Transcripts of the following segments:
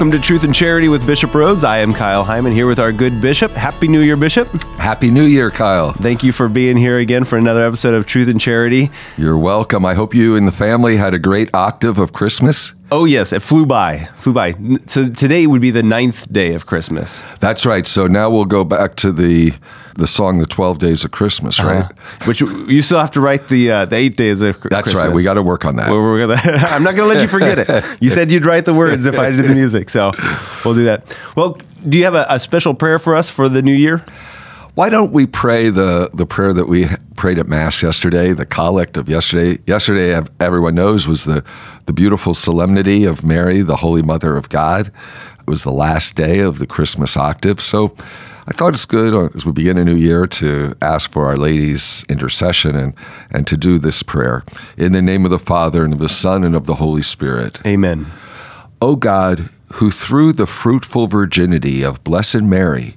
Welcome to Truth and Charity with Bishop Rhoades. I am Kyle Heimann here with our good bishop. Happy New Year, Bishop. Happy New Year, Kyle. Thank you for being here again for another episode of Truth and Charity. You're welcome. I hope you and the family had a great octave of Christmas. Oh, yes, it flew by. Flew by. So today would be the ninth day of Christmas. That's right. So now we'll go back to the the song "The Twelve Days of Christmas," right? Uh-huh. Which you still have to write the uh, the eight days of Christmas. That's Christmas. right. We got to work on that. Well, we're gonna, I'm not going to let you forget it. You said you'd write the words if I did the music, so we'll do that. Well, do you have a, a special prayer for us for the new year? Why don't we pray the, the prayer that we prayed at Mass yesterday, the collect of yesterday? Yesterday, everyone knows, was the, the beautiful solemnity of Mary, the Holy Mother of God. It was the last day of the Christmas octave. So I thought it's good uh, as we begin a new year to ask for Our Lady's intercession and, and to do this prayer. In the name of the Father, and of the Son, and of the Holy Spirit. Amen. O God, who through the fruitful virginity of Blessed Mary,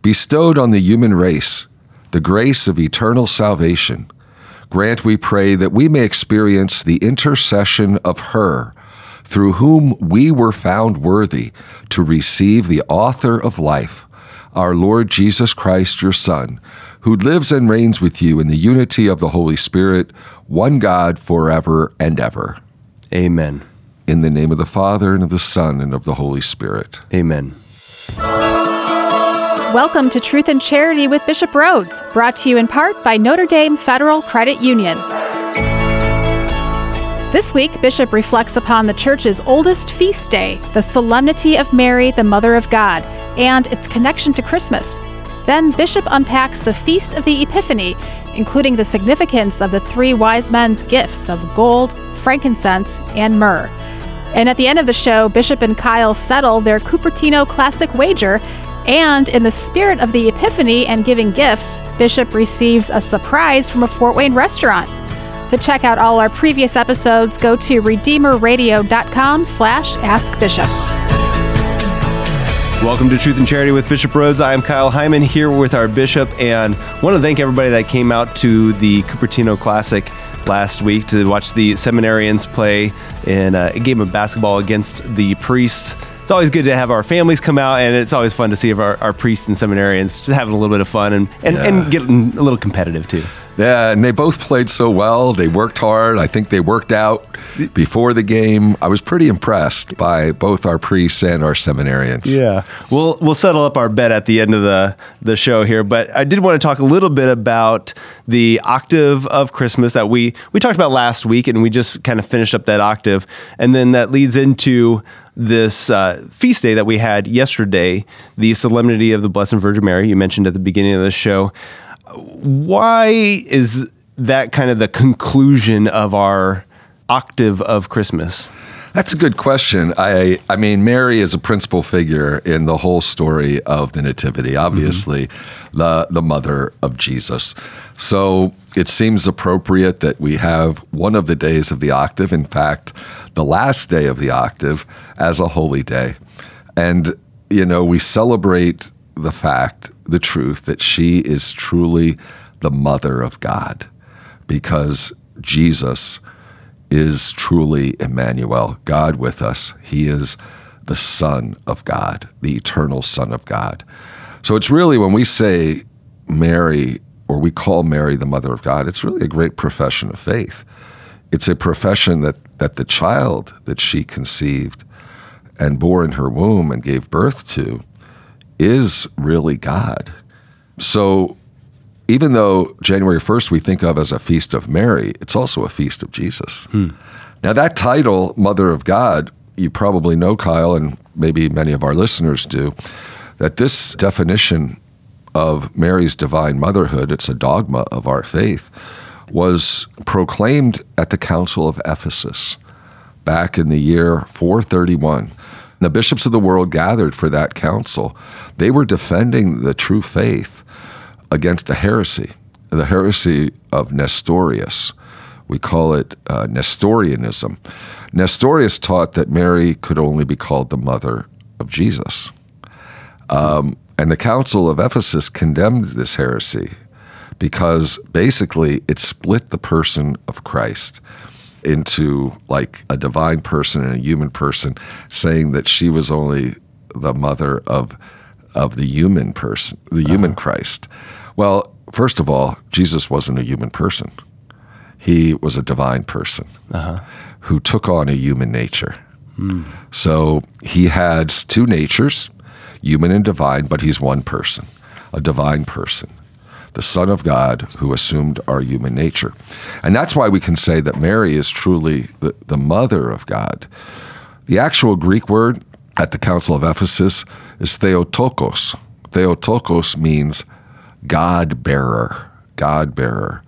bestowed on the human race the grace of eternal salvation, grant, we pray, that we may experience the intercession of her, through whom we were found worthy to receive the author of life, our Lord Jesus Christ, your Son, who lives and reigns with you in the unity of the Holy Spirit, one God, forever and ever. Amen. In the name of the Father, and of the Son, and of the Holy Spirit. Amen. Welcome to Truth and Charity with Bishop Rhoades, brought to you in part by Notre Dame Federal Credit Union. This week, Bishop reflects upon the Church's oldest feast day, the Solemnity of Mary, the Mother of God, and its connection to Christmas. Then, Bishop unpacks the Feast of the Epiphany, including the significance of the three wise men's gifts of gold, frankincense, and myrrh. And at the end of the show, Bishop and Kyle settle their Cupertino Classic wager and in the spirit of the Epiphany and giving gifts, Bishop receives a surprise from a Fort Wayne restaurant. To check out all our previous episodes, go to redeemerradio.com slash askbishop. Welcome to Truth and Charity with Bishop Rhoades. I am Kyle Heimann here with our bishop and want to thank everybody that came out to the Cupertino Classic last week to watch the seminarians play in a game of basketball against the priests it's always good to have our families come out, and it's always fun to see our, our priests and seminarians just having a little bit of fun and, and, yeah. and getting a little competitive too. Yeah, and they both played so well. They worked hard. I think they worked out before the game. I was pretty impressed by both our priests and our seminarians. Yeah, we'll we'll settle up our bet at the end of the the show here, but I did want to talk a little bit about the octave of Christmas that we we talked about last week, and we just kind of finished up that octave, and then that leads into this uh, feast day that we had yesterday, the Solemnity of the Blessed Virgin Mary. You mentioned at the beginning of the show. Why is that kind of the conclusion of our octave of Christmas? That's a good question. I I mean, Mary is a principal figure in the whole story of the Nativity. Obviously, mm-hmm. the the mother of Jesus. So it seems appropriate that we have one of the days of the octave. In fact, the last day of the octave as a holy day, and you know we celebrate the fact, the truth that she is truly the mother of God, because Jesus is truly Emmanuel, God with us. He is the Son of God, the eternal Son of God. So it's really when we say Mary or we call Mary the Mother of God, it's really a great profession of faith. It's a profession that, that the child that she conceived and bore in her womb and gave birth to is really God. So even though January 1st we think of as a feast of Mary, it's also a feast of Jesus. Hmm. Now, that title, Mother of God, you probably know, Kyle, and maybe many of our listeners do, that this definition of Mary's divine motherhood, it's a dogma of our faith, was proclaimed at the Council of Ephesus back in the year 431. The bishops of the world gathered for that council. They were defending the true faith against a heresy, the heresy of Nestorius. We call it uh, Nestorianism. Nestorius taught that Mary could only be called the mother of Jesus. Um, and the Council of Ephesus condemned this heresy because basically it split the person of Christ. Into like a divine person and a human person, saying that she was only the mother of of the human person, the uh-huh. human Christ. Well, first of all, Jesus wasn't a human person. He was a divine person uh-huh. who took on a human nature. Hmm. So he had two natures, human and divine, but he's one person, a divine person, the Son of God who assumed our human nature. And that's why we can say that Mary is truly the, the mother of God. The actual Greek word at the Council of Ephesus is Theotokos. Theotokos means God bearer, God bearer.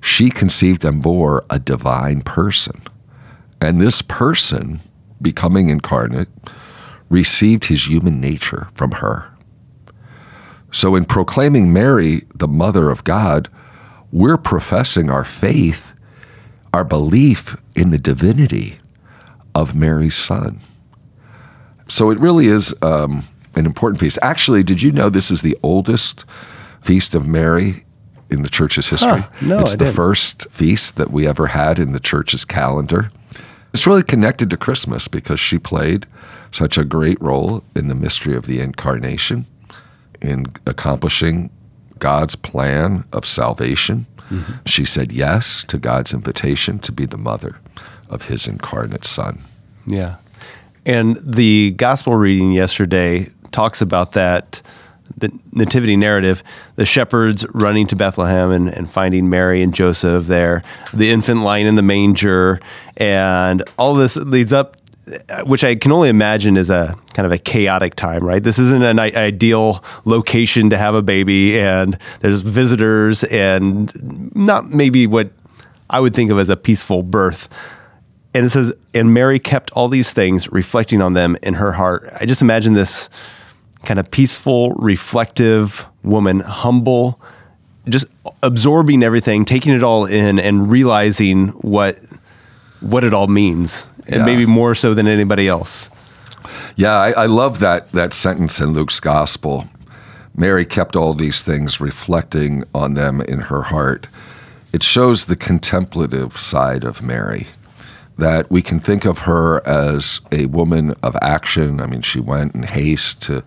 She conceived and bore a divine person. And this person, becoming incarnate, received his human nature from her. So, in proclaiming Mary the mother of God, we're professing our faith, our belief in the divinity of Mary's son. So, it really is um, an important feast. Actually, did you know this is the oldest feast of Mary in the church's history? Huh, no, it's I the didn't. first feast that we ever had in the church's calendar. It's really connected to Christmas because she played such a great role in the mystery of the incarnation, in accomplishing God's plan of salvation. Mm-hmm. She said yes to God's invitation to be the mother of his incarnate son. Yeah. And the gospel reading yesterday talks about that the nativity narrative, the shepherds running to Bethlehem and, and finding Mary and Joseph there, the infant lying in the manger, and all this leads up, Uh, which I can only imagine is a kind of a chaotic time, right? This isn't an ideal location to have a baby, and there's visitors, and not maybe what I would think of as a peaceful birth. And it says, and Mary kept all these things, reflecting on them in her heart. I just imagine this kind of peaceful, reflective woman, humble, just absorbing everything, taking it all in, and realizing what what it all means, and Yeah. maybe more so than anybody else. Yeah, I, I love that that sentence in Luke's gospel. Mary kept all these things, reflecting on them in her heart. It shows the contemplative side of Mary. That we can think of her as a woman of action. I mean, she went in haste to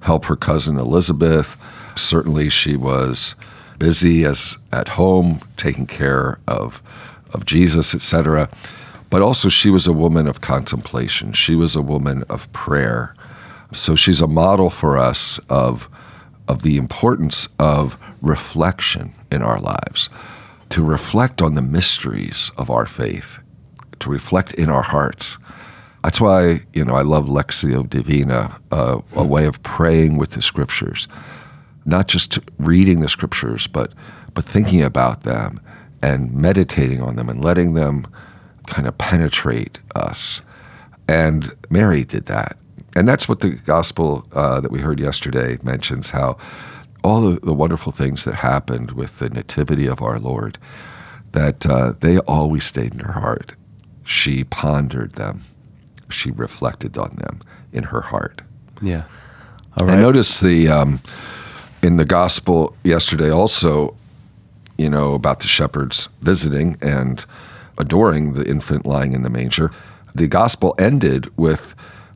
help her cousin Elizabeth. Certainly, she was busy as at home, taking care of of Jesus, etc. But also, she was a woman of contemplation. She was a woman of prayer. So she's a model for us of of the importance of reflection in our lives, to reflect on the mysteries of our faith, to reflect in our hearts. That's why you know I love Lectio Divina, uh, a way of praying with the Scriptures, not just reading the Scriptures, but but thinking about them and meditating on them and letting them kind of penetrate us. And Mary did that. And that's what the gospel uh, that we heard yesterday mentions how all the, the wonderful things that happened with the nativity of our Lord, that uh, they always stayed in her heart. She pondered them, she reflected on them in her heart. Yeah. All I noticed the um, in the gospel yesterday also, you know, about the shepherds visiting and adoring the infant lying in the manger. The gospel ended with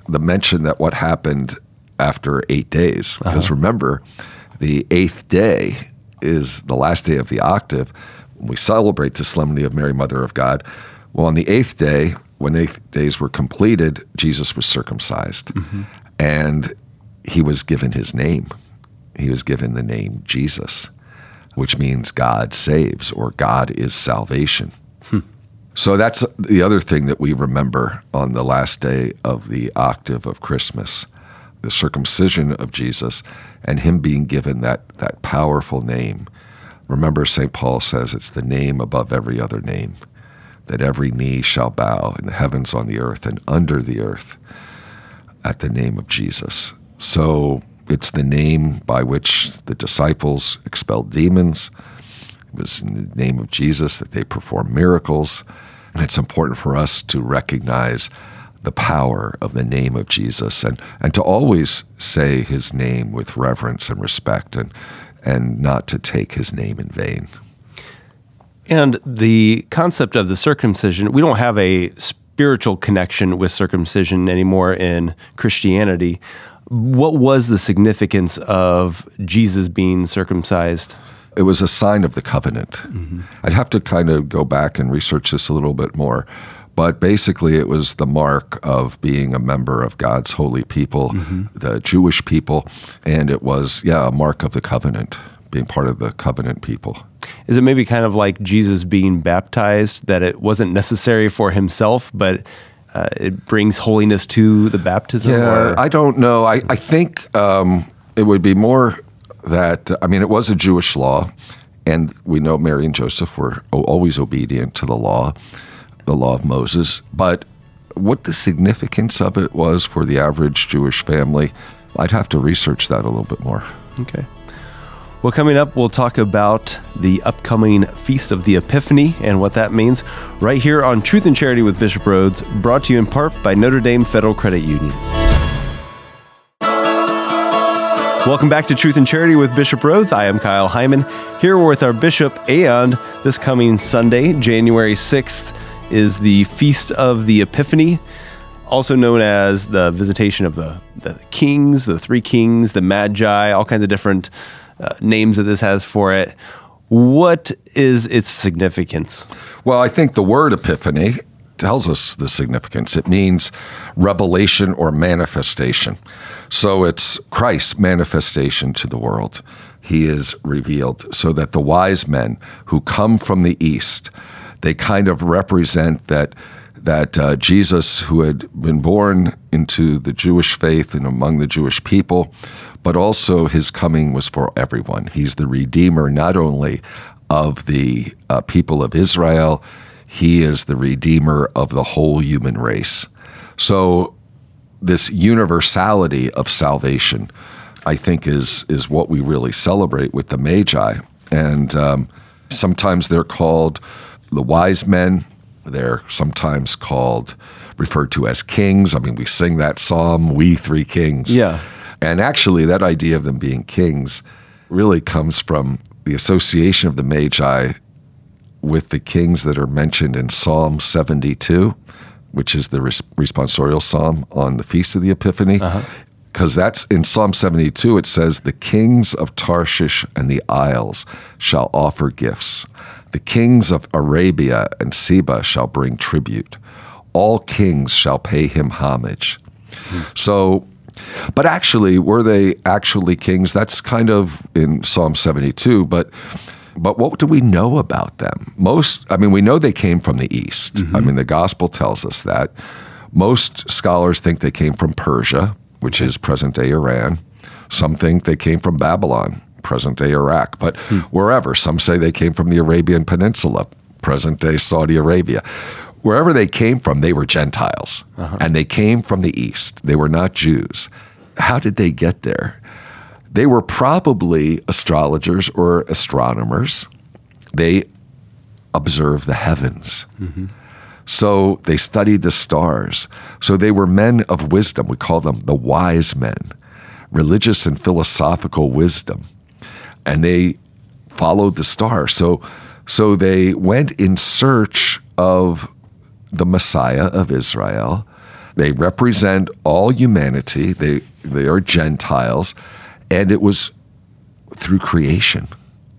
the mention that what happened after eight days. Uh-huh. Because remember, the eighth day is the last day of the octave. When we celebrate the solemnity of Mary, Mother of God. Well, on the eighth day, when eight days were completed, Jesus was circumcised. Mm-hmm. And he was given his name. He was given the name Jesus, which means God saves or God is salvation. So that's the other thing that we remember on the last day of the octave of Christmas the circumcision of Jesus and him being given that, that powerful name. Remember, St. Paul says it's the name above every other name, that every knee shall bow in the heavens, on the earth, and under the earth at the name of Jesus. So it's the name by which the disciples expelled demons. It was in the name of Jesus that they performed miracles. And it's important for us to recognize the power of the name of Jesus and, and to always say his name with reverence and respect and, and not to take his name in vain. And the concept of the circumcision, we don't have a spiritual connection with circumcision anymore in Christianity. What was the significance of Jesus being circumcised? It was a sign of the covenant. I'd have to kind of go back and research this a little bit more. But basically, it was the mark of being a member of God's holy people, the Jewish people, and it was, yeah, a mark of the covenant, being part of the covenant people. Is it maybe kind of like Jesus being baptized, that it wasn't necessary for himself, but uh, it brings holiness to the baptism? Yeah, or- I don't know. I, I think um, it would be more that, I mean, it was a Jewish law, and we know Mary and Joseph were always obedient to the law, the law of Moses. But what the significance of it was for the average Jewish family, I'd have to research that a little bit more. Okay. Well, coming up, we'll talk about the upcoming Feast of the Epiphany and what that means right here on Truth and Charity with Bishop Rhoades, brought to you in part by Notre Dame Federal Credit Union. Welcome back to Truth and Charity with Bishop Rhoades. I am Kyle Heimann, here with our bishop, and this coming Sunday, January 6th, is the Feast of the Epiphany, also known as the visitation of the, the kings, the three kings, the magi, all kinds of different uh, names that this has for it. What is its significance? Well, I think the word epiphany tells us the significance. It means revelation or manifestation. So it's Christ's manifestation to the world. He is revealed so that the wise men who come from the east, they kind of represent that that uh, Jesus, who had been born into the Jewish faith and among the Jewish people, but also his coming was for everyone. He's the Redeemer not only of the uh, people of Israel, he is the Redeemer of the whole human race. So, this universality of salvation, I think, is is what we really celebrate with the Magi, and um, sometimes they're called the wise men. They're sometimes called, referred to as kings. I mean, we sing that psalm, We Three Kings. Yeah. And actually, that idea of them being kings really comes from the association of the Magi with the kings that are mentioned in Psalm 72, which is the res- responsorial psalm on the Feast of the Epiphany. Uh-huh. Because that's in Psalm 72, it says, The kings of Tarshish and the isles shall offer gifts. The kings of Arabia and Seba shall bring tribute. All kings shall pay him homage. Hmm. So, but actually, were they actually kings? That's kind of in Psalm 72, but but what do we know about them? Most, I mean, we know they came from the east. I mm-hmm. mean, the gospel tells us that. Most scholars think they came from Persia, which is present day Iran. Some think they came from Babylon, present day Iraq, but hmm. wherever. Some say they came from the Arabian Peninsula, present day Saudi Arabia. Wherever they came from, they were Gentiles, uh-huh. and they came from the east. They were not Jews. How did they get there? They were probably astrologers or astronomers. They observed the heavens. Mm-hmm. So they studied the stars. So they were men of wisdom. We call them the wise men, religious and philosophical wisdom. And they followed the stars. So, so they went in search of the Messiah of Israel. They represent all humanity. They, they are Gentiles. And it was through creation,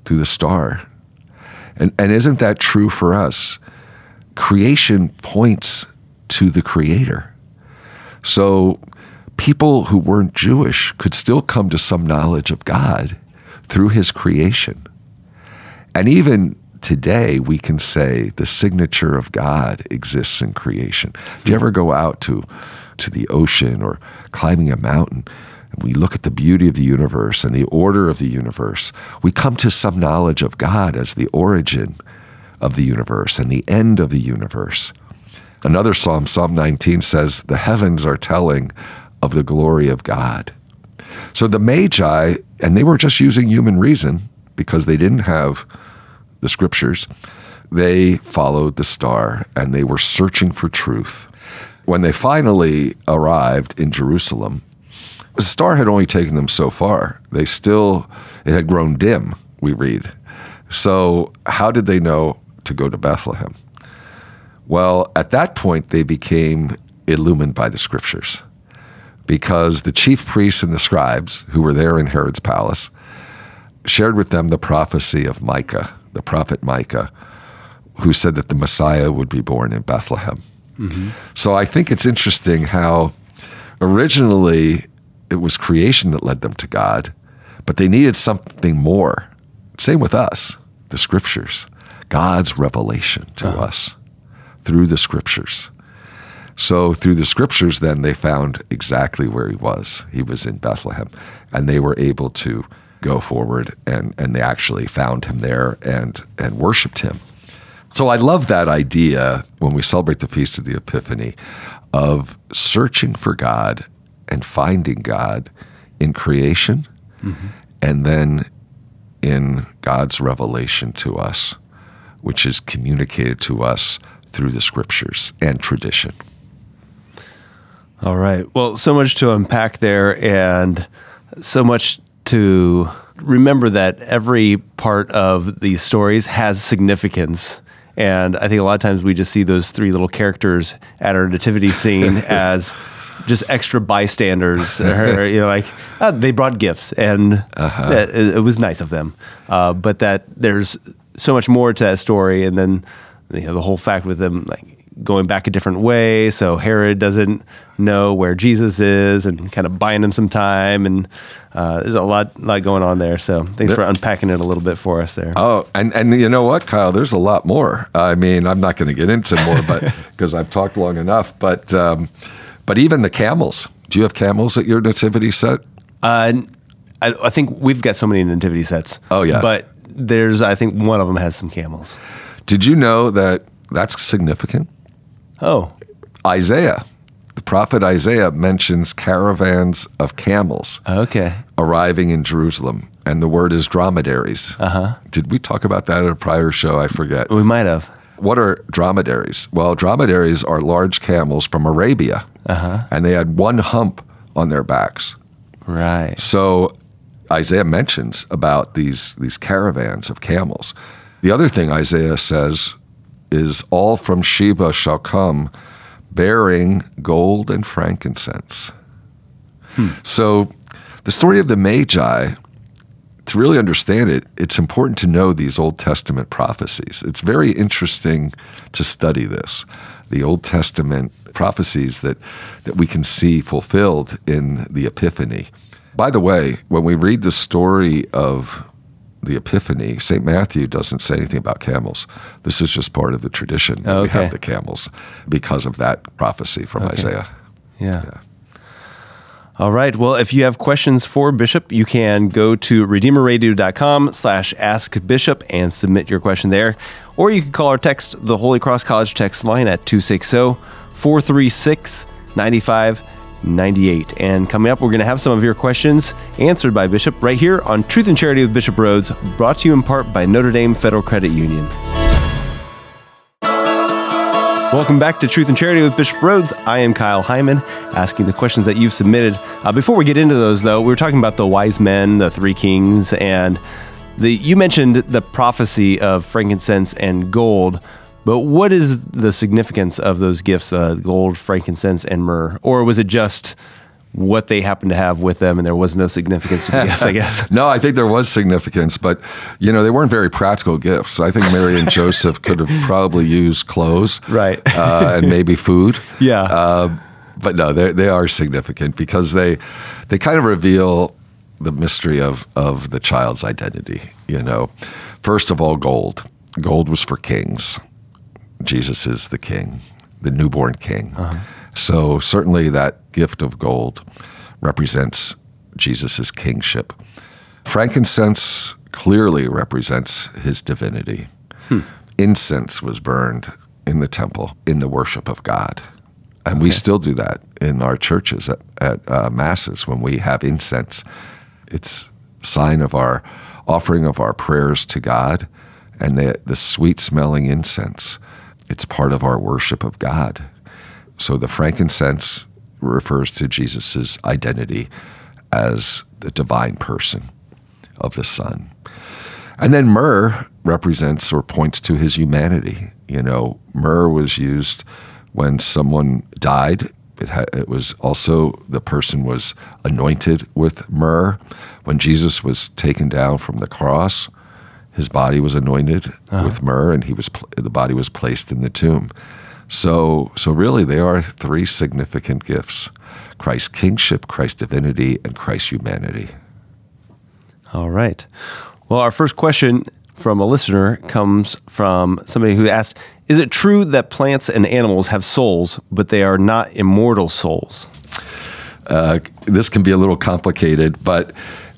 through the star. And, and isn't that true for us? Creation points to the Creator. So people who weren't Jewish could still come to some knowledge of God through His creation. And even today, we can say the signature of God exists in creation. Do you ever go out to, to the ocean or climbing a mountain? We look at the beauty of the universe and the order of the universe. We come to some knowledge of God as the origin of the universe and the end of the universe. Another psalm, Psalm 19, says, The heavens are telling of the glory of God. So the Magi, and they were just using human reason because they didn't have the scriptures, they followed the star and they were searching for truth. When they finally arrived in Jerusalem, the star had only taken them so far. They still, it had grown dim, we read. So, how did they know to go to Bethlehem. Well, at that point, they became illumined by the scriptures because the chief priests and the scribes who were there in Herod's palace shared with them the prophecy of Micah, the prophet Micah, who said that the Messiah would be born in Bethlehem. Mm-hmm. So I think it's interesting how originally it was creation that led them to God, but they needed something more. Same with us, the scriptures, God's revelation to uh-huh. us through the scriptures. So through the scriptures, then they found exactly where he was. He was in Bethlehem, and they were able to go forward, and and they actually found him there and and worshipped him. So I love that idea when we celebrate the feast of the Epiphany of searching for God and finding God in creation, mm-hmm. and then in God's revelation to us, which is communicated to us through the scriptures and tradition. All right. Well, so much to unpack there and so much to remember that every part of these stories has significance. And I think a lot of times we just see those three little characters at our nativity scene as just extra bystanders. or, you know, like uh, they brought gifts and uh-huh. it, it, was nice of them. Uh, but that there's so much more to that story. And then you know, the whole fact with them like going back a different way. So Herod doesn't know where Jesus is and kind of buying him some time. And uh, there's a lot, lot going on there. So thanks for unpacking it a little bit for us there. Oh, and, and you know what, Kyle, there's a lot more. I mean, I'm not going to get into more, but because I've talked long enough, but, um, but even the camels, do you have camels at your nativity set? Uh, I, I think we've got so many nativity sets. Oh yeah. But there's, I think one of them has some camels. Did you know that that's significant? Oh. Isaiah, the prophet Isaiah mentions caravans of camels. Okay. Arriving in Jerusalem, and the word is dromedaries. Uh huh. Did we talk about that in a prior show? I forget. We might have. What are dromedaries? Well, dromedaries are large camels from Arabia, uh-huh. and they had one hump on their backs. Right. So Isaiah mentions about these these caravans of camels. The other thing Isaiah says is all from Sheba shall come, bearing gold and frankincense. Hmm. So, the story of the Magi, to really understand it, it's important to know these Old Testament prophecies. It's very interesting to study this, the Old Testament prophecies that, that we can see fulfilled in the Epiphany. By the way, when we read the story of the Epiphany, St. Matthew doesn't say anything about camels. This is just part of the tradition. Oh, okay. We have the camels because of that prophecy from okay. Isaiah. Yeah. yeah. All right. Well, if you have questions for Bishop, you can go to redeemerradio.com slash ask Bishop and submit your question there. Or you can call our text, the Holy Cross College text line at 260 436 95 98. And coming up, we're going to have some of your questions answered by Bishop right here on Truth and Charity with Bishop Rhoades, brought to you in part by Notre Dame Federal Credit Union. Welcome back to Truth and Charity with Bishop Rhoades. I am Kyle Heimann, asking the questions that you've submitted. Uh, before we get into those, though, we were talking about the wise men, the three kings, and the you mentioned the prophecy of frankincense and gold. But what is the significance of those gifts, uh, gold, frankincense, and myrrh? Or was it just what they happened to have with them and there was no significance to the gifts, I guess? no, I think there was significance, but, you know, they weren't very practical gifts. I think Mary and Joseph could have probably used clothes. Right. uh, and maybe food. Yeah. Uh, but no, they, they are significant because they, they kind of reveal the mystery of, of the child's identity, you know. First of all, gold. Gold was for kings Jesus is the king, the newborn king. Uh-huh. So certainly that gift of gold represents Jesus' kingship. Frankincense clearly represents his divinity. Hmm. Incense was burned in the temple in the worship of God. And okay. we still do that in our churches at, at uh, masses when we have incense. It's sign of our offering of our prayers to God and the, the sweet smelling incense it's part of our worship of God. So the frankincense refers to Jesus' identity as the divine person of the Son. And then myrrh represents or points to his humanity. You know, myrrh was used when someone died. It, ha- it was also the person was anointed with myrrh. When Jesus was taken down from the cross, his body was anointed uh-huh. with myrrh, and he was pl- the body was placed in the tomb. So, so really, they are three significant gifts: Christ's kingship, Christ's divinity, and Christ's humanity. All right. Well, our first question from a listener comes from somebody who asked Is it true that plants and animals have souls, but they are not immortal souls? Uh, this can be a little complicated, but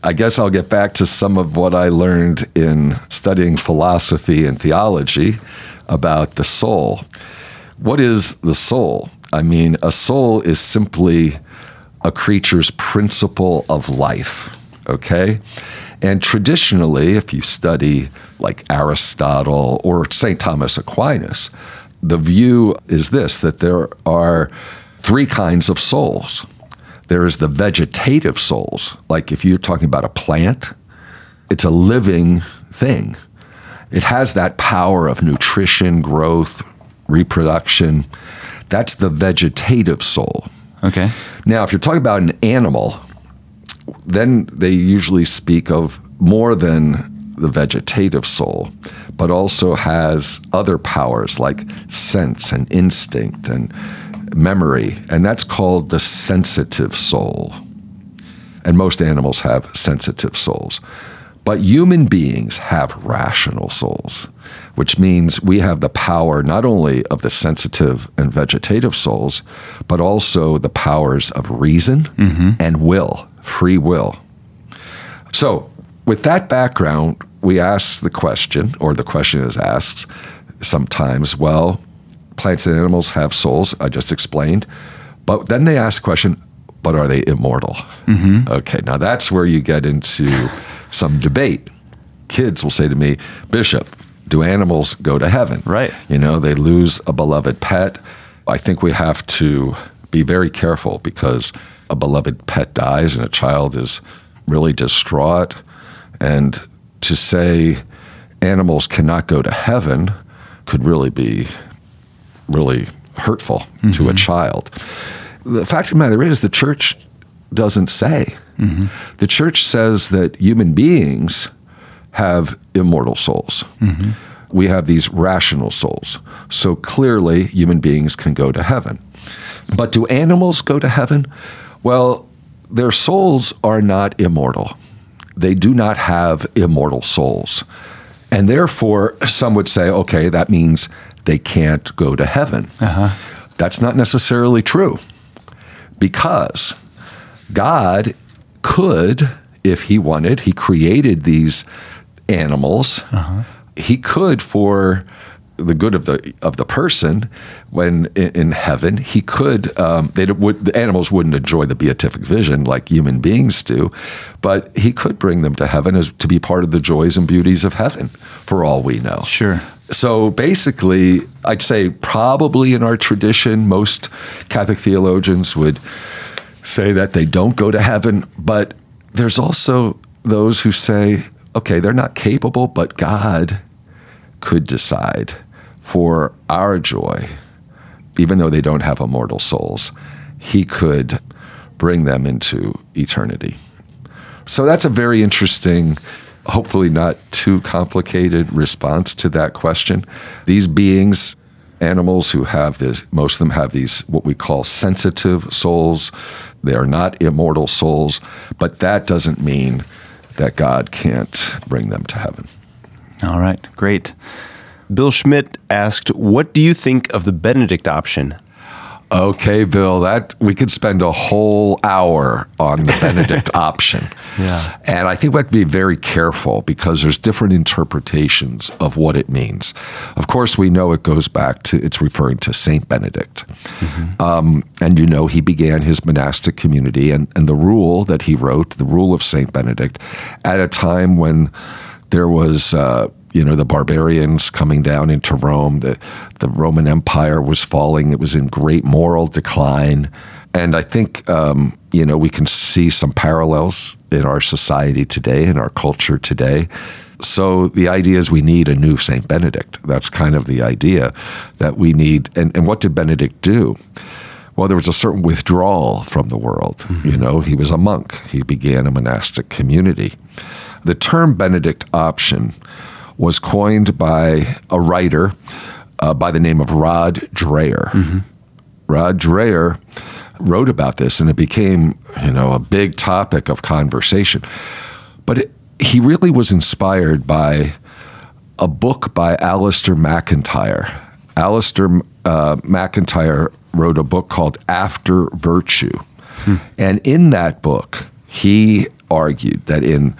I guess I'll get back to some of what I learned in studying philosophy and theology about the soul. What is the soul? I mean, a soul is simply a creature's principle of life, okay? And traditionally, if you study like Aristotle or St. Thomas Aquinas, the view is this that there are three kinds of souls. There is the vegetative souls, like if you're talking about a plant, it's a living thing. It has that power of nutrition, growth, reproduction. That's the vegetative soul. Okay. Now, if you're talking about an animal, then they usually speak of more than the vegetative soul, but also has other powers like sense and instinct and memory, and that's called the sensitive soul. And most animals have sensitive souls. But human beings have rational souls, which means we have the power not only of the sensitive and vegetative souls, but also the powers of reason mm-hmm. and will, free will. So, with that background, we ask the question, or the question is asked sometimes, well, plants and animals have souls, I just explained. But then they ask the question, but are they immortal? Mm-hmm. Okay, now that's where you get into some debate. Kids will say to me, Bishop, do animals go to heaven? Right. You know, they lose a beloved pet. I think we have to be very careful because a beloved pet dies and a child is really distraught. And to say animals cannot go to heaven could really be really hurtful to a mm-hmm. child. The fact of the matter is, the church doesn't say. Mm-hmm. The church says that human beings have immortal souls. Mm-hmm. We have these rational souls. So clearly, human beings can go to heaven. But do animals go to heaven? Well, their souls are not immortal. They do not have immortal souls. And therefore, some would say, okay, that means they can't go to heaven. Uh-huh. That's not necessarily true because God could, if He wanted, He created these animals. He could, for the good of the of the person, when in, in heaven, He could. Um, they would the animals wouldn't enjoy the beatific vision like human beings do, but He could bring them to heaven as to be part of the joys and beauties of heaven, for all we know. Sure. So basically, I'd say probably in our tradition, most Catholic theologians would say that they don't go to heaven, but there's also those who say, okay, they're not capable, but God could decide for our joy, even though they don't have immortal souls, He could bring them into eternity. So that's a very interesting, hopefully not too complicated response to that question. These beings, animals who have this, most of them have these, what we call sensitive souls. They are not immortal souls, but that doesn't mean that God can't bring them to heaven. All right. Great. Bill Schmidt asked, What do you think of the Benedict option? Okay, Bill, that we could spend a whole hour on the Benedict option. Yeah. And I think we have to be very careful because there's different interpretations of what it means. Of course, we know it goes back to, it's referring to Saint Benedict. Um, and you know, he began his monastic community and, and the rule that he wrote, the rule of Saint Benedict, at a time when there was. Uh, you know the barbarians coming down into Rome. The the Roman Empire was falling. It was in great moral decline, and I think um, you know we can see some parallels in our society today, in our culture today. So the idea is we need a new St. Benedict. That's kind of the idea that we need. And, and what did Benedict do? Well, there was a certain withdrawal from the world. Mm-hmm. You know, he was a monk, he began a monastic community. The term Benedict option was coined by a writer uh, by the name of Rod Dreher. Mm-hmm. Rod Dreher wrote about this, and it became, you know, a big topic of conversation. But it, he really was inspired by a book by Alasdair MacIntyre. Alasdair uh, MacIntyre wrote a book called After Virtue. Hmm. And in that book, he argued that in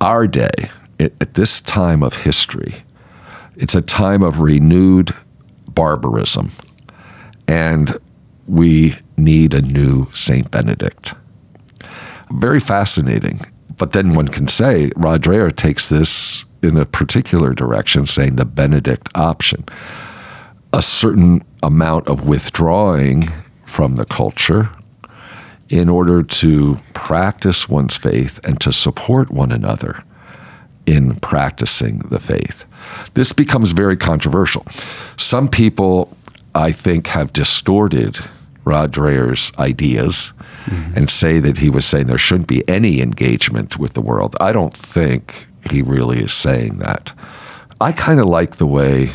our day, at this time of history, it's a time of renewed barbarism. And we need a new St. Benedict. Very fascinating. But then one can say Rod Dreher takes this in a particular direction, saying the Benedict option. A certain amount of withdrawing from the culture in order to practice one's faith and to support one another in practicing the faith. This becomes very controversial. Some people, I think, have distorted Rod Dreher's ideas mm-hmm. and say that he was saying there shouldn't be any engagement with the world. I don't think he really is saying that. I kind of like the way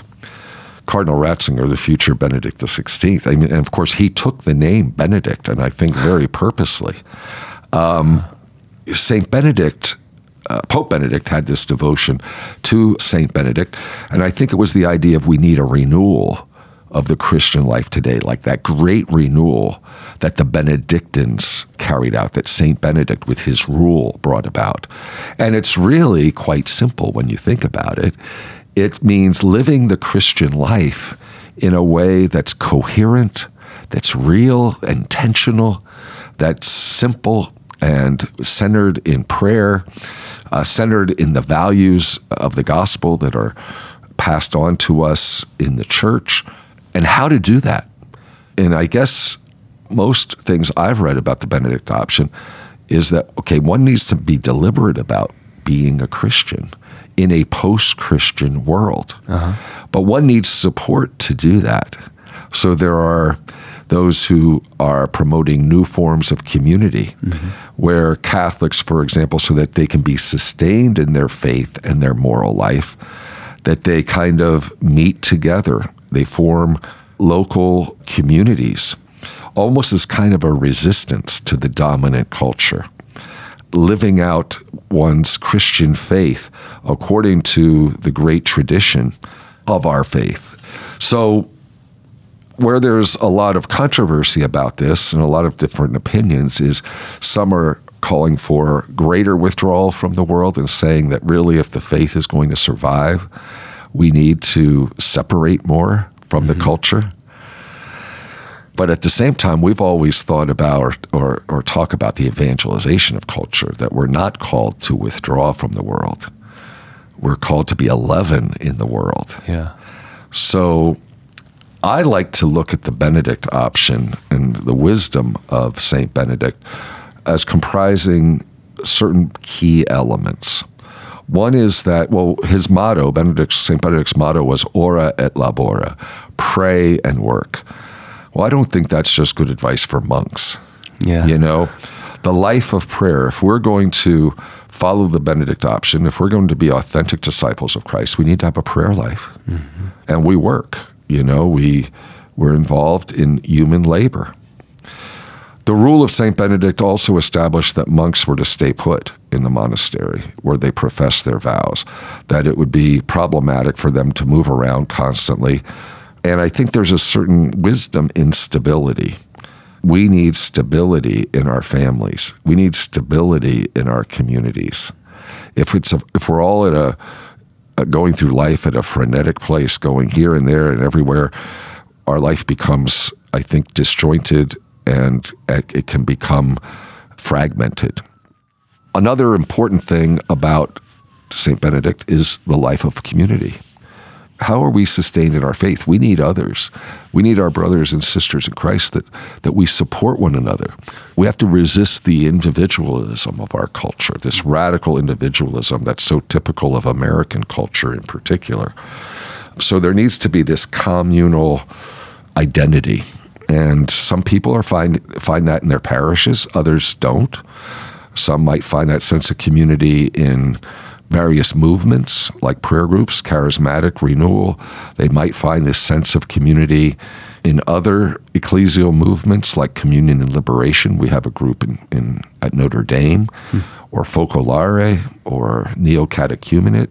Cardinal Ratzinger, the future Benedict XVI, I mean, and of course, he took the name Benedict, and I think very purposely. Um, St. Benedict, uh, Pope Benedict had this devotion to St. Benedict, and I think it was the idea of we need a renewal of the Christian life today, like that great renewal that the Benedictines carried out, that St. Benedict with his rule brought about. And it's really quite simple when you think about it. It means living the Christian life in a way that's coherent, that's real, intentional, that's simple and centered in prayer, uh, centered in the values of the gospel that are passed on to us in the church and how to do that. And I guess most things I've read about the Benedict option is that, okay, one needs to be deliberate about being a Christian in a post Christian world. Uh-huh. But one needs support to do that. So there are those who are promoting new forms of community mm-hmm. where Catholics, for example, so that they can be sustained in their faith and their moral life, that they kind of meet together they form local communities, almost as kind of a resistance to the dominant culture, living out one's Christian faith according to the great tradition of our faith. So, where there's a lot of controversy about this and a lot of different opinions is some are calling for greater withdrawal from the world and saying that really if the faith is going to survive we need to separate more from mm-hmm. the culture. But at the same time, we've always thought about or, or, or, talk about the evangelization of culture, that we're not called to withdraw from the world. We're called to be a leaven in the world. Yeah. So I like to look at the Benedict option and the wisdom of St. Benedict as comprising certain key elements. One is that, well, his motto, Benedict, St. Benedict's motto was ora et labora, pray and work. Well, I don't think that's just good advice for monks. Yeah. You know, the life of prayer, if we're going to follow the Benedict option, if we're going to be authentic disciples of Christ, we need to have a prayer life. Mm-hmm. And we work. You know, we, we're involved in human labor. The rule of St. Benedict also established that monks were to stay put in the monastery where they profess their vows, that it would be problematic for them to move around constantly. And I think there's a certain wisdom in stability. We need stability in our families. We need stability in our communities. If it's a, if we're all at a, a going through life at a frenetic place, going here and there and everywhere, our life becomes, I think, disjointed and it can become fragmented. Another important thing about St. Benedict is the life of community. how are we sustained in our faith? We need others. We need our brothers and sisters in Christ that, that we support one another. We have to resist the individualism of our culture, this radical individualism that's so typical of American culture in particular. So there needs to be this communal identity. And some people are find find that in their parishes, others don't. Some might find that sense of community in various movements like prayer groups, charismatic renewal. They might find this sense of community in other ecclesial movements like communion and liberation. We have a group in, in at Notre Dame hmm. or Focolare or Neo Catechumenate.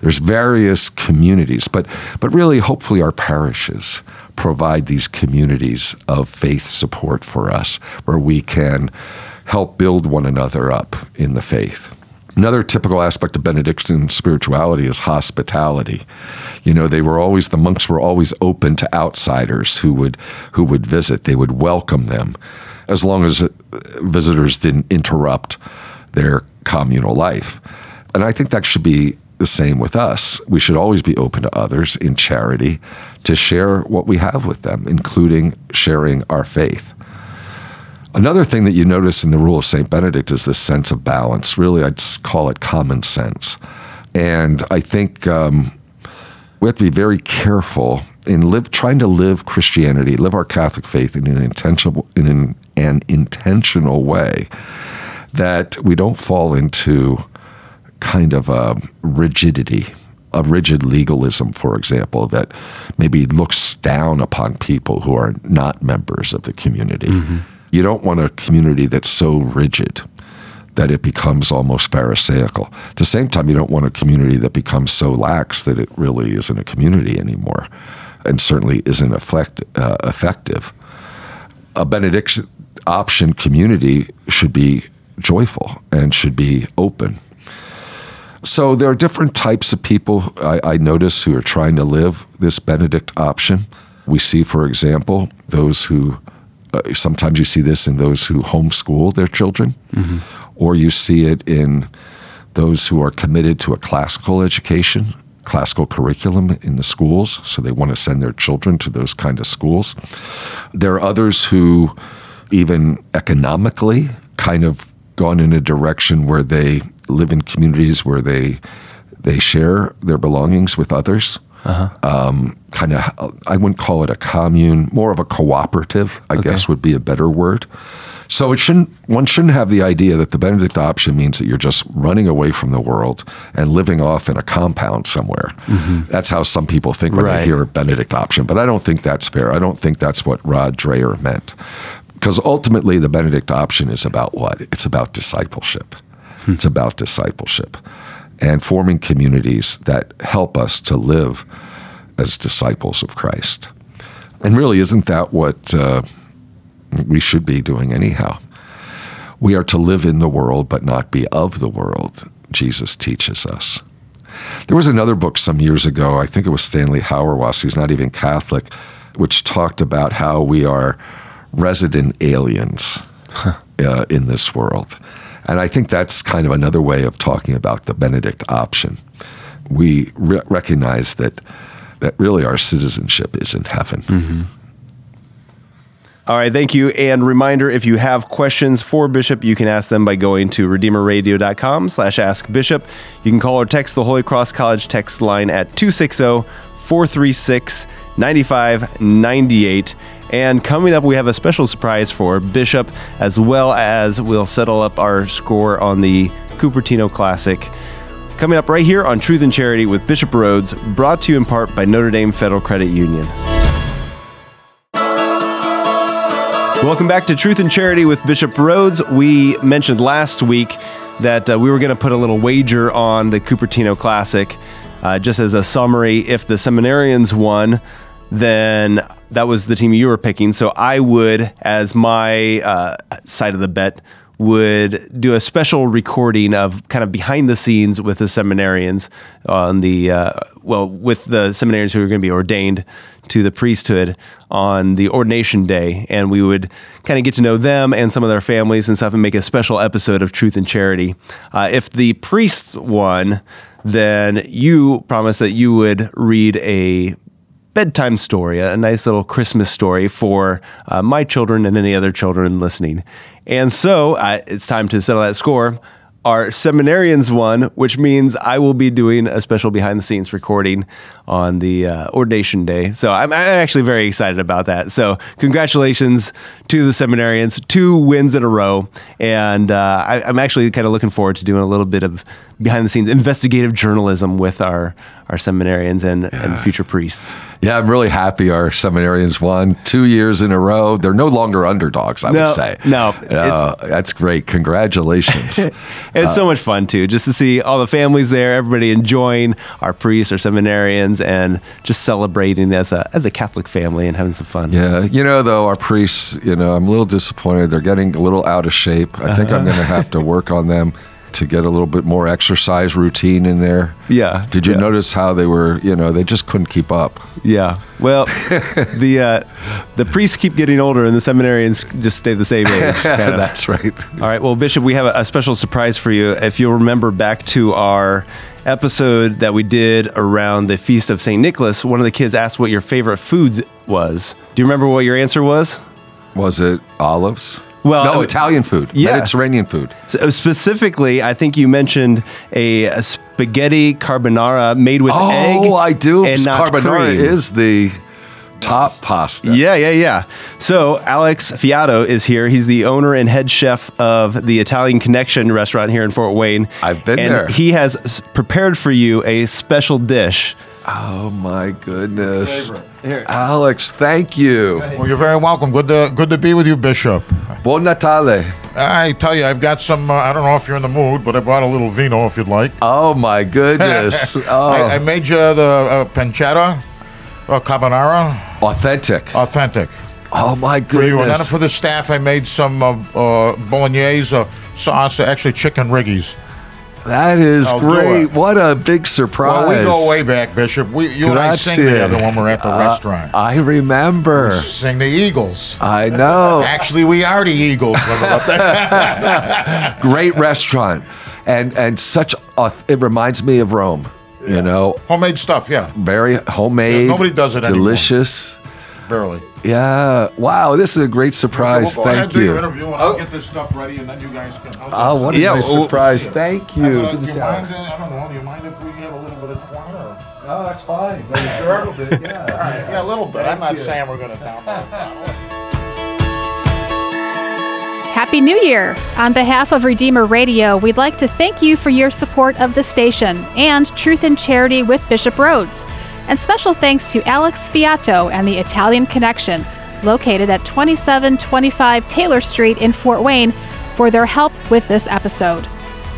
There's various communities, but but really hopefully our parishes provide these communities of faith support for us where we can help build one another up in the faith. Another typical aspect of Benedictine spirituality is hospitality. You know, they were always the monks were always open to outsiders who would who would visit. They would welcome them as long as uh, visitors didn't interrupt their communal life. And I think that should be the same with us. We should always be open to others in charity to share what we have with them, including sharing our faith. Another thing that you notice in the rule of St. Benedict is this sense of balance. Really, I'd call it common sense. And I think um, we have to be very careful in live, trying to live Christianity, live our Catholic faith in an intentional, in an, an intentional way that we don't fall into kind of a rigidity a rigid legalism, for example, that maybe looks down upon people who are not members of the community. Mm-hmm. You don't want a community that's so rigid that it becomes almost Pharisaical. At the same time, you don't want a community that becomes so lax that it really isn't a community anymore and certainly isn't effect, uh, effective. A benediction option community should be joyful and should be open. So there are different types of people I, I notice who are trying to live this Benedict option. We see, for example, those who uh, sometimes you see this in those who homeschool their children, mm-hmm. or you see it in those who are committed to a classical education, classical curriculum in the schools, so they want to send their children to those kind of schools. There are others who, even economically, kind of gone in a direction where they live in communities where they they share their belongings with others uh-huh. um, kind of, I wouldn't call it a commune, more of a cooperative, I okay. guess would be a better word. So it shouldn't one shouldn't have the idea that the Benedict option means that you're just running away from the world and living off in a compound somewhere. Mm-hmm. That's how some people think when right. they hear Benedict option, but I don't think that's fair. I don't think that's what Rod Dreher meant. Because ultimately the Benedict option is about what? It's about discipleship. Hmm. It's about discipleship and forming communities that help us to live as disciples of Christ. And really, isn't that what uh, we should be doing anyhow? We are to live in the world, but not be of the world, Jesus teaches us. There was another book some years ago, I think it was Stanley Hauerwas, he's not even Catholic, which talked about how we are resident aliens uh, in this world. And I think that's kind of another way of talking about the Benedict option. We re- recognize that that really our citizenship is in heaven. Mm-hmm. All right, thank you. And reminder, if you have questions for Bishop, you can ask them by going to redeemerradio.com slash ask Bishop. You can call or text the Holy Cross College text line at 260 436 9598. And coming up, we have a special surprise for Bishop, as well as we'll settle up our score on the Cupertino Classic. Coming up right here on Truth and Charity with Bishop Rhoades, brought to you in part by Notre Dame Federal Credit Union. Welcome back to Truth and Charity with Bishop Rhoades. We mentioned last week that uh, we were going to put a little wager on the Cupertino Classic. Uh, just as a summary, if the seminarians won, then that was the team you were picking. So I would, as my uh, side of the bet, would do a special recording of kind of behind the scenes with the seminarians on the uh, well with the seminarians who are going to be ordained to the priesthood on the ordination day and we would kind of get to know them and some of their families and stuff and make a special episode of truth and charity uh, if the priests won then you promised that you would read a bedtime story, a nice little Christmas story for uh, my children and any other children listening. And so uh, it's time to settle that score. Our seminarians won, which means I will be doing a special behind the scenes recording on the uh, ordination day. So I'm, I'm actually very excited about that. So congratulations to the seminarians, two wins in a row, and uh, I, I'm actually kind of looking forward to doing a little bit of behind the scenes investigative journalism with our our seminarians and, and future priests. Yeah, I'm really happy our seminarians won two years in a row. They're no longer underdogs, I No, would say. no, Uh, that's great. Congratulations. It's so much fun too, just to see all the families there, everybody enjoying our priests, our seminarians, and just celebrating as a as a Catholic family and having some fun. yeah, you know, though, our priests, you know, I'm a little disappointed. They're getting a little out of shape. I think I'm going to have to work on them to get a little bit more exercise routine in there. Yeah, Did you yeah. notice how they were, you know, they just couldn't keep up? Yeah. Well, the uh, the priests keep getting older, and the seminarians just stay the same age. kind of. That's right. All right. Well, Bishop, we have a, a special surprise for you. If you'll remember back to our episode that we did around the feast of Saint Nicholas, one of the kids asked what your favorite food was. Do you remember what your answer was? Was it olives? Well, no, uh, Italian food, yeah. Mediterranean food. So specifically, I think you mentioned a, a spaghetti carbonara made with egg. Oh, I do. And not Carbonara cream. is the top pasta. Yeah, yeah, yeah. So Alex Fiato is here. He's the owner and head chef of the Italian Connection restaurant here in Fort Wayne. I've been and there. He has prepared for you a special dish. Oh my goodness, Alex, thank you. Well, you're very welcome. Good to good to be with you, Bishop. Buon Natale. I tell you, I've got some. Uh, I don't know if you're in the mood, but I brought a little vino if you'd like. Oh my goodness. Oh, I, I made you the uh, pancetta, uh, carbonara, authentic. authentic Oh my goodness! for you. And then for the staff, I made some uh, uh, bolognese uh, sauce, actually chicken riggies. That is I'll great. What a big surprise. Well, we go way back, Bishop. We, you and I sing together when we're at the Uh, restaurant. I remember. Sing the Eagles. I know. Actually, we are the Eagles. Great restaurant. And and such auth- it reminds me of Rome. You know, Homemade stuff, yeah. very homemade. Yeah, nobody does it anymore. Delicious. Barely. Yeah. Wow, this is a great surprise. Well, go ahead, Thank do your you. interview, and I'll get this stuff ready, and then you guys can. how's that Oh, what a Yeah, nice well, surprise. Thank you. Uh, do you mind, I don't know. Do you mind if we have a little bit of corn? Or? No, that's fine. But a little bit. Yeah. Yeah, a little bit. I'm not saying we're going to download. Happy New Year! On behalf of Redeemer Radio, we'd like to thank you for your support of the station and Truth and Charity with Bishop Rhoades. And special thanks to Alex Fiato and the Italian Connection, located at 2725 Taylor Street in Fort Wayne, for their help with this episode.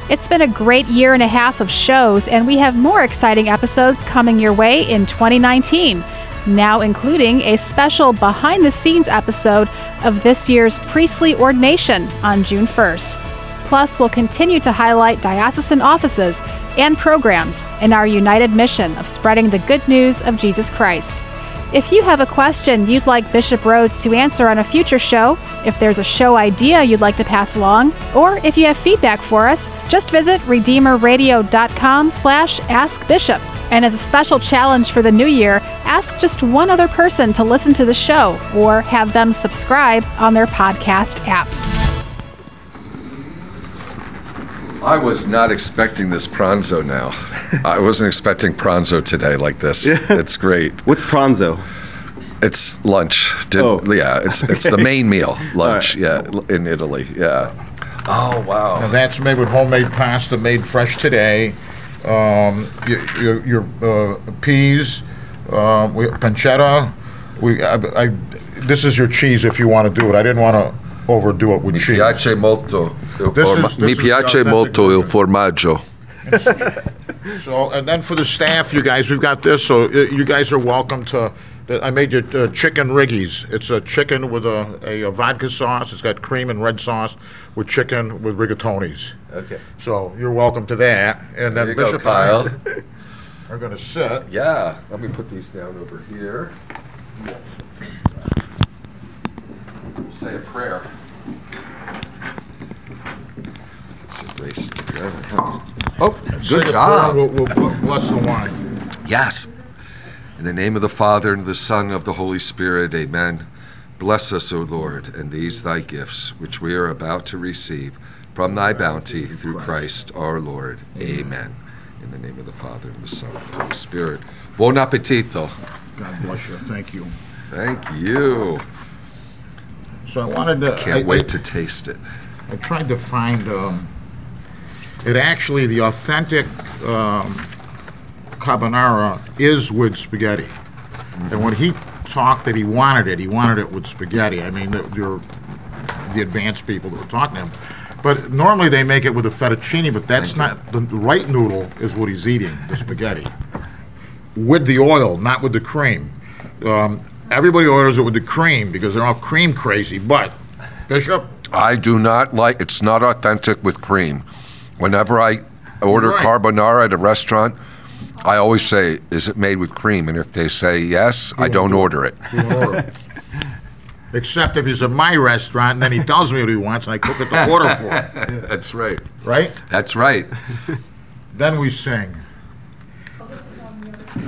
It's been a great year and a half of shows, and we have more exciting episodes coming your way in 2019, now including a special behind the scenes episode of this year's priestly ordination on June 1st. Plus, we'll continue to highlight diocesan offices and programs in our united mission of spreading the good news of Jesus Christ. If you have a question you'd like Bishop Rhoades to answer on a future show, if there's a show idea you'd like to pass along, or if you have feedback for us, just visit redeemerradio.com slash askbishop. And as a special challenge for the new year, ask just one other person to listen to the show or have them subscribe on their podcast app. I was not expecting this pranzo now. I wasn't expecting pranzo today like this. It's great. What's pranzo? It's lunch. Din- Oh. Yeah, it's it's the main meal, lunch. right. Yeah, in Italy. Yeah. Oh wow. And that's made with homemade pasta, made fresh today. Um, your your, your uh, peas, um, we, pancetta. We, I, I, this is your cheese if you want to do it. I didn't want to overdo it with Mi cheese. piace molto. Il This forma- is- Mi this is the piace authentic molto il version. formaggio. So, and then for the staff, you guys, we've got this. So uh, you guys are welcome to. that I made you uh, chicken riggies. It's a chicken with a, a, a vodka sauce. It's got cream and red sauce with chicken with rigatonis. Okay. So you're welcome to that. And then There you go, Bishop and I Kyle. are going to sit. Yeah. Let me put these down over here. Say a prayer. Let's erase together. Oh, good job. We'll, we'll bless the wine. Yes. In the name of the Father, and the Son, of the Holy Spirit, amen. Bless us, O Lord, and these thy gifts, which we are about to receive from thy bounty through Christ our Lord. Amen. In the name of the Father, and the Son, and the Holy Spirit. Buon appetito. God bless you. Thank you. Thank you. So I wanted to. Can't I- wait I- to taste it. I tried to find um, it actually the authentic um, carbonara is with spaghetti, and when he talked that he wanted it, he wanted it with spaghetti. I mean, the, the, the advanced people that were talking to him. But normally they make it with a fettuccine, but that's not the right noodle. Is what he's eating, the spaghetti, with the oil, not with the cream. Um, everybody orders it with the cream because they're all cream crazy. But Bishop, I do not like it's not authentic with cream. Whenever I order Right. carbonara at a restaurant, I always say, "Is it made with cream?" And if they say yes, I don't order it. Except if he's at my restaurant, and then he tells me what he wants, and I cook it to order for him, That's right. right? That's right. Then we sing.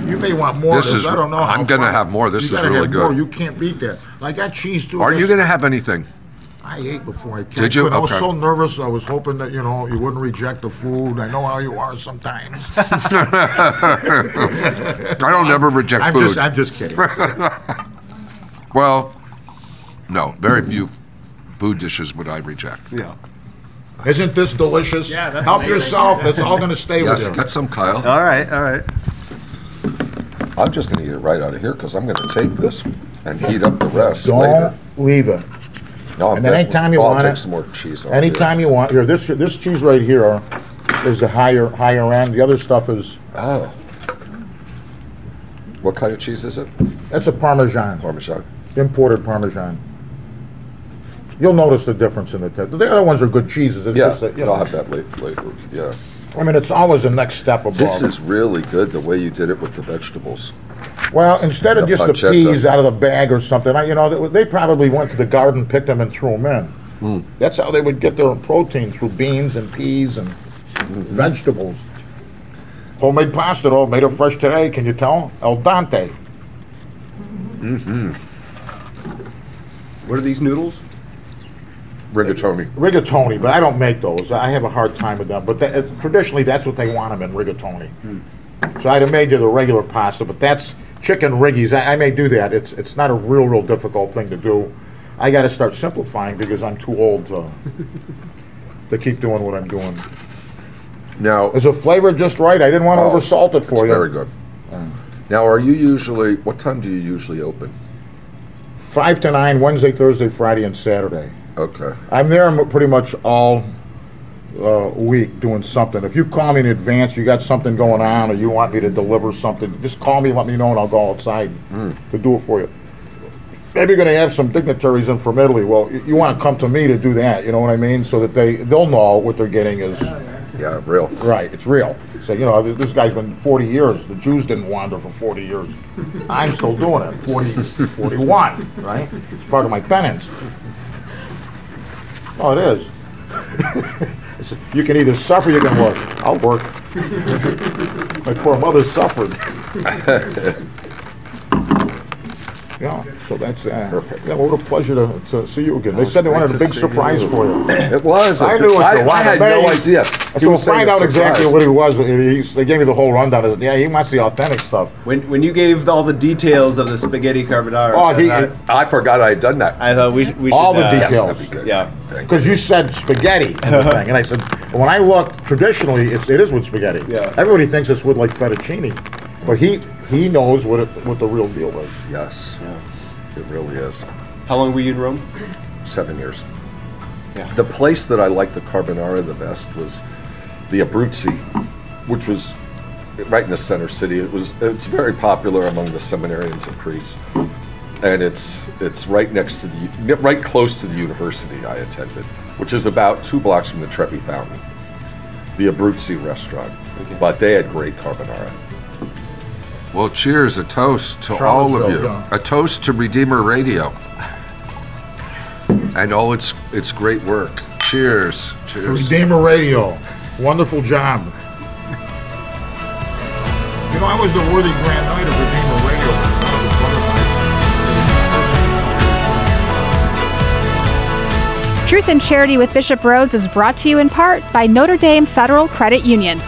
You may want more. This of is- I don't know. I'm gonna have more. This You is really have more. good. You can't beat that. I got cheese too. Are you going to have anything? I ate before I came. Did you? but I was Okay. so nervous. I was hoping that you know you wouldn't reject the food. I know how you are sometimes. I don't ever reject I'm food. just. I'm just kidding. well, no, very few food dishes would I reject. Yeah. Isn't this delicious? Yeah, that's Help amazing. yourself. That's all going to stay Yes, with you. get some, Kyle. All right. All right. I'm just going to eat it right out of here because I'm going to take this and heat up the rest later. Don't leave it. No, And then anytime you I'll want take it, some more cheese. on Anytime you want. Here, this this cheese right here is the higher higher end. The other stuff is Oh. What kind of cheese is it? that's a Parmesan, Parmesan. imported Parmesan. You'll notice the difference in the taste. The other ones are good cheeses. It's Yeah, just that, you I'll know, have that late, later. Yeah. I mean, it's always the next step above. This is really good the way you did it with the vegetables. Well, instead of the just the pancetta. peas out of the bag or something, I, you know, they, they probably went to the garden, picked them, and threw them in. Hmm. That's how they would get their protein through beans and peas and Mm-hmm. vegetables. Homemade pasta, though, made it fresh today. Can you tell? El dente. What are these noodles? Rigatoni. rigatoni, but I don't make those. I have a hard time with them. But that, it's- traditionally, that's what they want them in rigatoni. So I'd have made you the regular pasta, but that's chicken riggies. I, I may do that. It's it's not a real, real difficult thing to do. I got to start simplifying because I'm too old to to keep doing what I'm doing. Now, Is the flavor just right? I didn't want to Oh, oversalt it for it's you. very good. Mm. Now, are you usually, what time do you usually open? Five to nine, Wednesday, Thursday, Friday, and Saturday. Okay. I'm there pretty much all uh, week doing something. If you call me in advance, you got something going on, or you want me to deliver something, just call me, let me know, and I'll go outside to do it for you. Maybe you're going to have some dignitaries in from Italy. Well, you, you want to come to me to do that. You know what I mean? So that they they'll know what they're getting is Yeah, real. right. It's real. So you know, this guy's been 40 years. The Jews didn't wander for 40 years. I'm still doing it. 40, 41. Right? It's part of my penance. Oh, it is. You can either suffer, you can work. I'll work. My poor mother suffered. Yeah, so that's, uh, yeah, what a pleasure to, to see you again. They said they wanted a big surprise you. for you. It was. I knew it. I, I had no idea. So we'll find a out exactly what he was. They gave me the whole rundown. Said, Yeah, he wants the authentic stuff. When when you gave all the details of the spaghetti carbonara, Oh, he, I, I forgot I had done that. I thought we should. We All should, the uh, details. That'd be good. Yeah. Because you said spaghetti and the thing, and I said, when I look traditionally, it's it is with spaghetti. Yeah. Everybody thinks it's with like fettuccine, but he he knows what it, what the real deal is. Yes. It really is. How long were you in Rome? Seven years. Yeah. The place that I liked the carbonara the best was the Abruzzi, which was right in the center city. It was it's very popular among the seminarians and priests, and it's it's right next to the right close to the university I attended, which is about two blocks from the Trevi Fountain, the Abruzzi restaurant. But they had great carbonara. Well, cheers, a toast to all of you, Charlottesville, a toast to Redeemer Radio and all its its great work. Cheers. Cheers. Redeemer Radio. Wonderful job. You know, I was the worthy grand knight of Redeemer Radio. One of the brother knights. Truth and Charity with Bishop Rhoades is brought to you in part by Notre Dame Federal Credit Union.